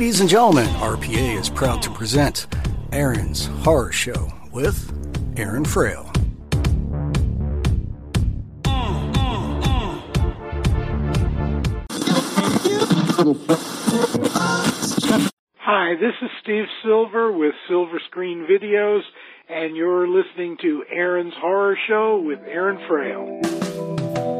Ladies and gentlemen, RPA is proud to present Aaron's Horror Show with Aaron Frale. Hi, this is Steve Silver with Silver Screen Videos, and you're listening to Aaron's Horror Show with Aaron Frale.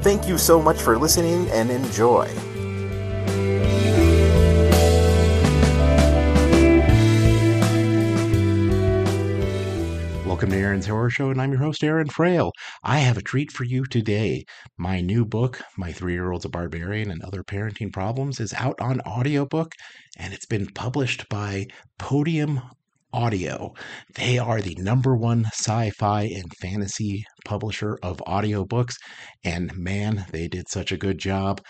Thank you so much for listening and enjoy. Welcome to Aaron's Horror Show, and I'm your host, Aaron Frale. I have a treat for you today. My new book, My Three Year Old's a Barbarian and Other Parenting Problems, is out on audiobook, and it's been published by Podium Audio. They are the number one sci fi and fantasy publisher of audiobooks, and man, they did such a good job.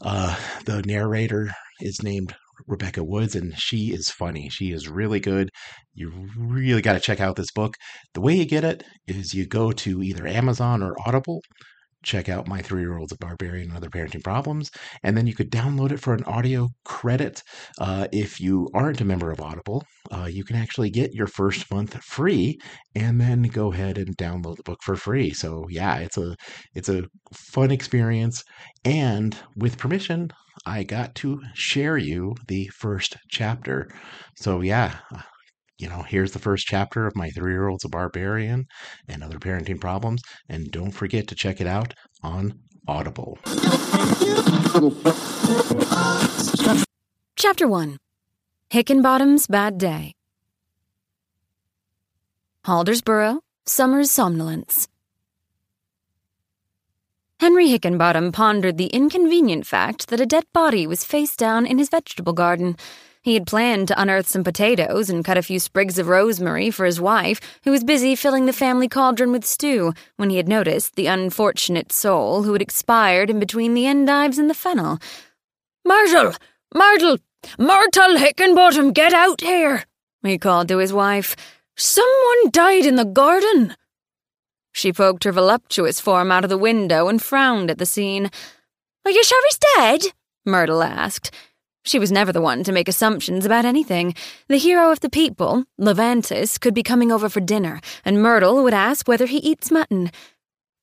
Uh, the narrator is named Rebecca Woods, and she is funny. She is really good. You really got to check out this book. The way you get it is you go to either Amazon or Audible check out My Three Year Old's Barbarian and Other Parenting Problems. And then you could download it for an audio credit. Uh, if you aren't a member of Audible, uh, you can actually get your first month free and then go ahead and download the book for free. So yeah, it's a it's a fun experience. And with permission, I got to share you the first chapter. So yeah, you know, here's the first chapter of My Three Year Old's a Barbarian and Other Parenting Problems. And don't forget to check it out on Audible. Chapter 1 Hickenbottom's Bad Day. Haldersborough, Summer's Somnolence. Henry Hickenbottom pondered the inconvenient fact that a dead body was face down in his vegetable garden. He had planned to unearth some potatoes and cut a few sprigs of rosemary for his wife, who was busy filling the family cauldron with stew, when he had noticed the unfortunate soul who had expired in between the endives and the fennel. Myrtle! Myrtle! Myrtle Hickenbottom, get out here! he called to his wife. Someone died in the garden. She poked her voluptuous form out of the window and frowned at the scene. Are you sure he's dead? Myrtle asked. She was never the one to make assumptions about anything. The hero of the people, Levantis, could be coming over for dinner, and Myrtle would ask whether he eats mutton.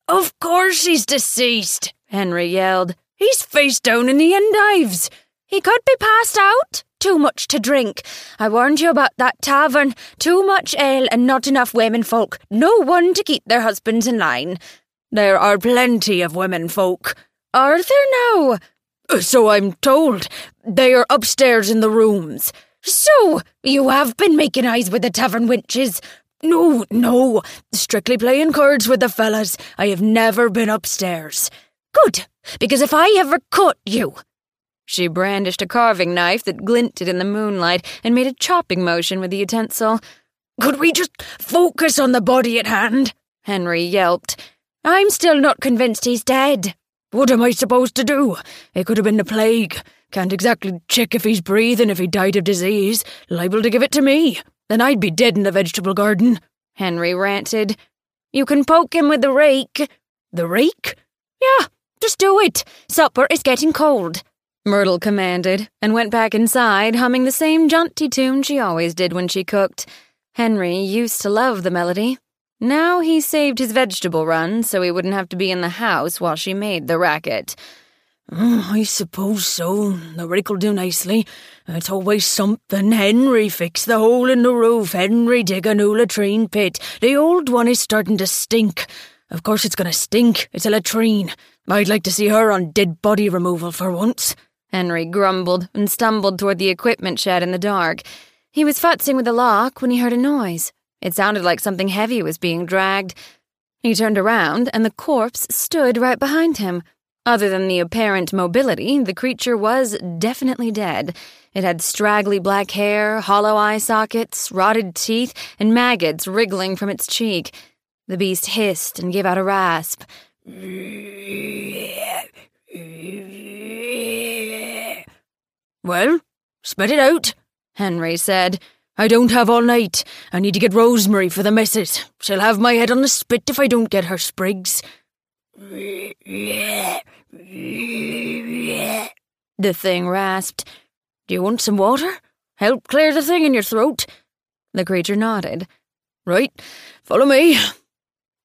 Of course he's deceased, Henry yelled. He's face down in the endives. He could be passed out. Too much to drink. I warned you about that tavern. Too much ale and not enough women folk. No one to keep their husbands in line. There are plenty of women folk. Are there now? So I'm told. They are upstairs in the rooms. So, you have been making eyes with the tavern wenches? No, no. Strictly playing cards with the fellas. I have never been upstairs. Good, because if I ever caught you. She brandished a carving knife that glinted in the moonlight and made a chopping motion with the utensil. Could we just focus on the body at hand? Henry yelped. I'm still not convinced he's dead. What am I supposed to do? It could have been the plague. Can't exactly check if he's breathing if he died of disease. Liable to give it to me. Then I'd be dead in the vegetable garden. Henry ranted. You can poke him with the rake. The rake? Yeah, just do it. Supper is getting cold. Myrtle commanded, and went back inside, humming the same jaunty tune she always did when she cooked. Henry used to love the melody. Now he saved his vegetable run so he wouldn't have to be in the house while she made the racket. Mm, I suppose so. The rick'll do nicely. It's always something. Henry fix the hole in the roof. Henry dig a new latrine pit. The old one is starting to stink. Of course it's gonna stink. It's a latrine. I'd like to see her on dead body removal for once. Henry grumbled and stumbled toward the equipment shed in the dark. He was futzing with the lock when he heard a noise. It sounded like something heavy was being dragged. He turned around, and the corpse stood right behind him. Other than the apparent mobility, the creature was definitely dead. It had straggly black hair, hollow eye sockets, rotted teeth, and maggots wriggling from its cheek. The beast hissed and gave out a rasp. Well, spit it out, Henry said. I don't have all night. I need to get Rosemary for the missus. She'll have my head on the spit if I don't get her sprigs. The thing rasped. Do you want some water? Help clear the thing in your throat? The creature nodded. Right, follow me.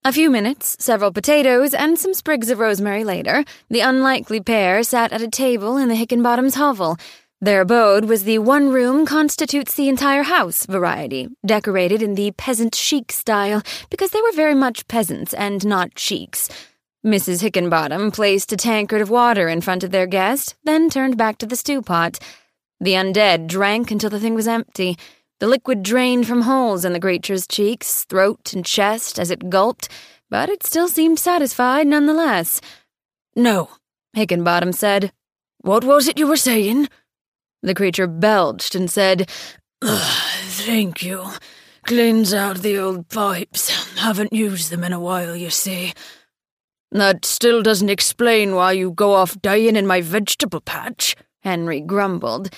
A few minutes, several potatoes, and some sprigs of rosemary later, the unlikely pair sat at a table in the Hickenbottom's hovel. Their abode was the one room constitutes the entire house variety, decorated in the peasant chic style, because they were very much peasants and not sheiks. Mrs. Hickenbottom placed a tankard of water in front of their guest, then turned back to the stew pot. The undead drank until the thing was empty. The liquid drained from holes in the creature's cheeks, throat, and chest as it gulped, but it still seemed satisfied nonetheless. No, Hickenbottom said. What was it you were saying? The creature belched and said, Thank you. Cleans out the old pipes. Haven't used them in a while, you see. That still doesn't explain why you go off dying in my vegetable patch, Henry grumbled.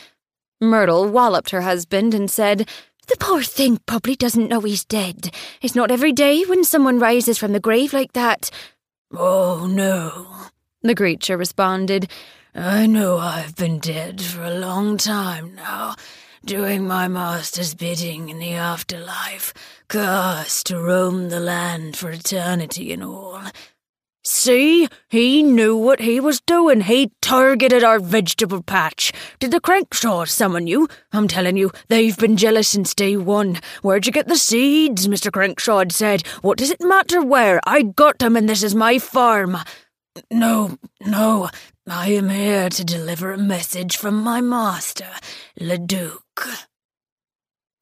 Myrtle walloped her husband and said, The poor thing probably doesn't know he's dead. It's not every day when someone rises from the grave like that. Oh, no, the creature responded. I know I've been dead for a long time now, doing my master's bidding in the afterlife, cursed to roam the land for eternity and all. See? He knew what he was doing. He targeted our vegetable patch. Did the Crankshaw summon you? I'm telling you, they've been jealous since day one. Where'd you get the seeds? Mr. Crankshaw said. What does it matter where? I got them and this is my farm. No, no. I am here to deliver a message from my master, Leduc.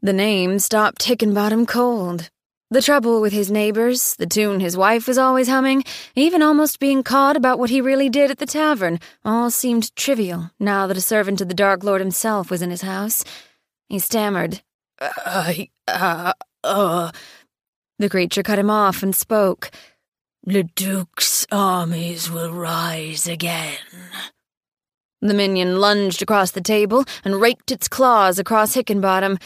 The name stopped Hickenbottom cold. The trouble with his neighbors, the tune his wife was always humming, even almost being caught about what he really did at the tavern, all seemed trivial now that a servant of the Dark Lord himself was in his house. He stammered. I, uh, uh. The creature cut him off and spoke. Leduc's armies will rise again. The minion lunged across the table and raked its claws across Hickenbottom.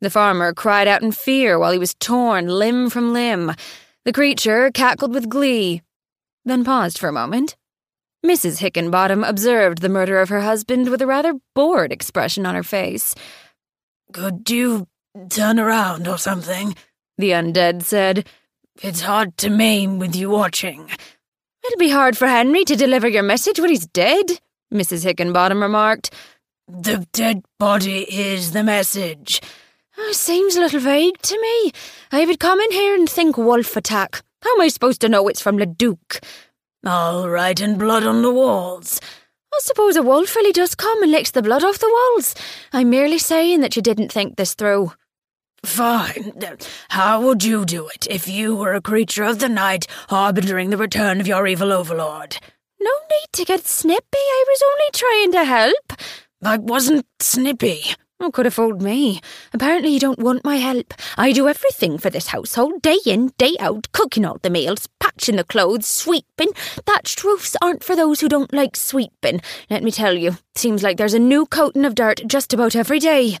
The farmer cried out in fear while he was torn limb from limb. The creature cackled with glee, then paused for a moment. Mrs. Hickenbottom observed the murder of her husband with a rather bored expression on her face. Could you turn around or something? The undead said. It's hard to maim with you watching. It'll be hard for Henry to deliver your message when he's dead, Mrs. Hickenbottom remarked. The dead body is the message. Oh, seems a little vague to me. I would come in here and think wolf attack. How am I supposed to know it's from Leduc? All right, and blood on the walls. I suppose a wolf really does come and licks the blood off the walls. I'm merely saying that you didn't think this through. Fine. How would you do it if you were a creature of the night harbinging the return of your evil overlord? No need to get snippy. I was only trying to help. I wasn't snippy. Oh, could have fooled me. Apparently, you don't want my help. I do everything for this household, day in, day out, cooking all the meals, patching the clothes, sweeping. Thatched roofs aren't for those who don't like sweeping. Let me tell you, seems like there's a new coating of dirt just about every day.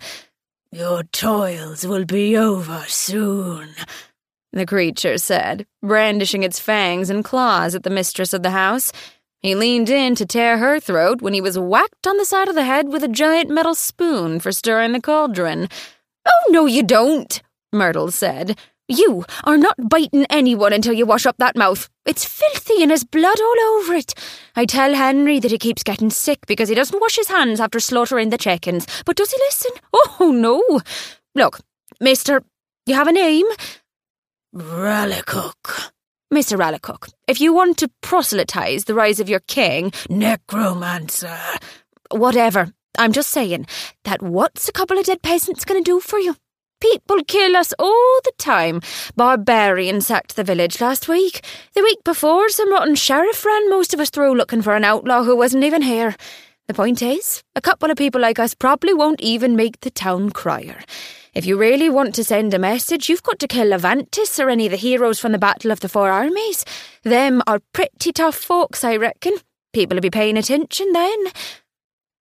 Your toils will be over soon, the creature said, brandishing its fangs and claws at the mistress of the house. He leaned in to tear her throat when he was whacked on the side of the head with a giant metal spoon for stirring the cauldron. Oh, no, you don't, Myrtle said. You are not biting anyone until you wash up that mouth. It's filthy and there's blood all over it. I tell Henry that he keeps getting sick because he doesn't wash his hands after slaughtering the chickens. But does he listen? Oh, no. Look, mister, you have a name? Rallicook. Mr. Rallicook, if you want to proselytize the rise of your king, necromancer, whatever, I'm just saying that what's a couple of dead peasants going to do for you? People kill us all the time. Barbarians sacked the village last week. The week before, some rotten sheriff ran most of us through looking for an outlaw who wasn't even here. The point is, a couple of people like us probably won't even make the town crier. If you really want to send a message, you've got to kill Levantis or any of the heroes from the Battle of the Four Armies. Them are pretty tough folks, I reckon. People'll be paying attention then.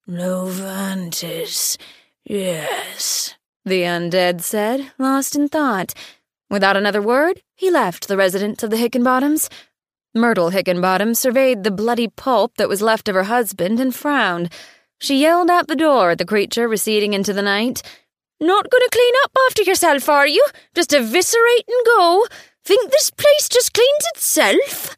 Levantis, yes the undead said, lost in thought. Without another word, he left the residence of the Hickenbottoms. Myrtle Hickenbottom surveyed the bloody pulp that was left of her husband and frowned. She yelled out the door at the creature receding into the night. Not going to clean up after yourself, are you? Just eviscerate and go? Think this place just cleans itself?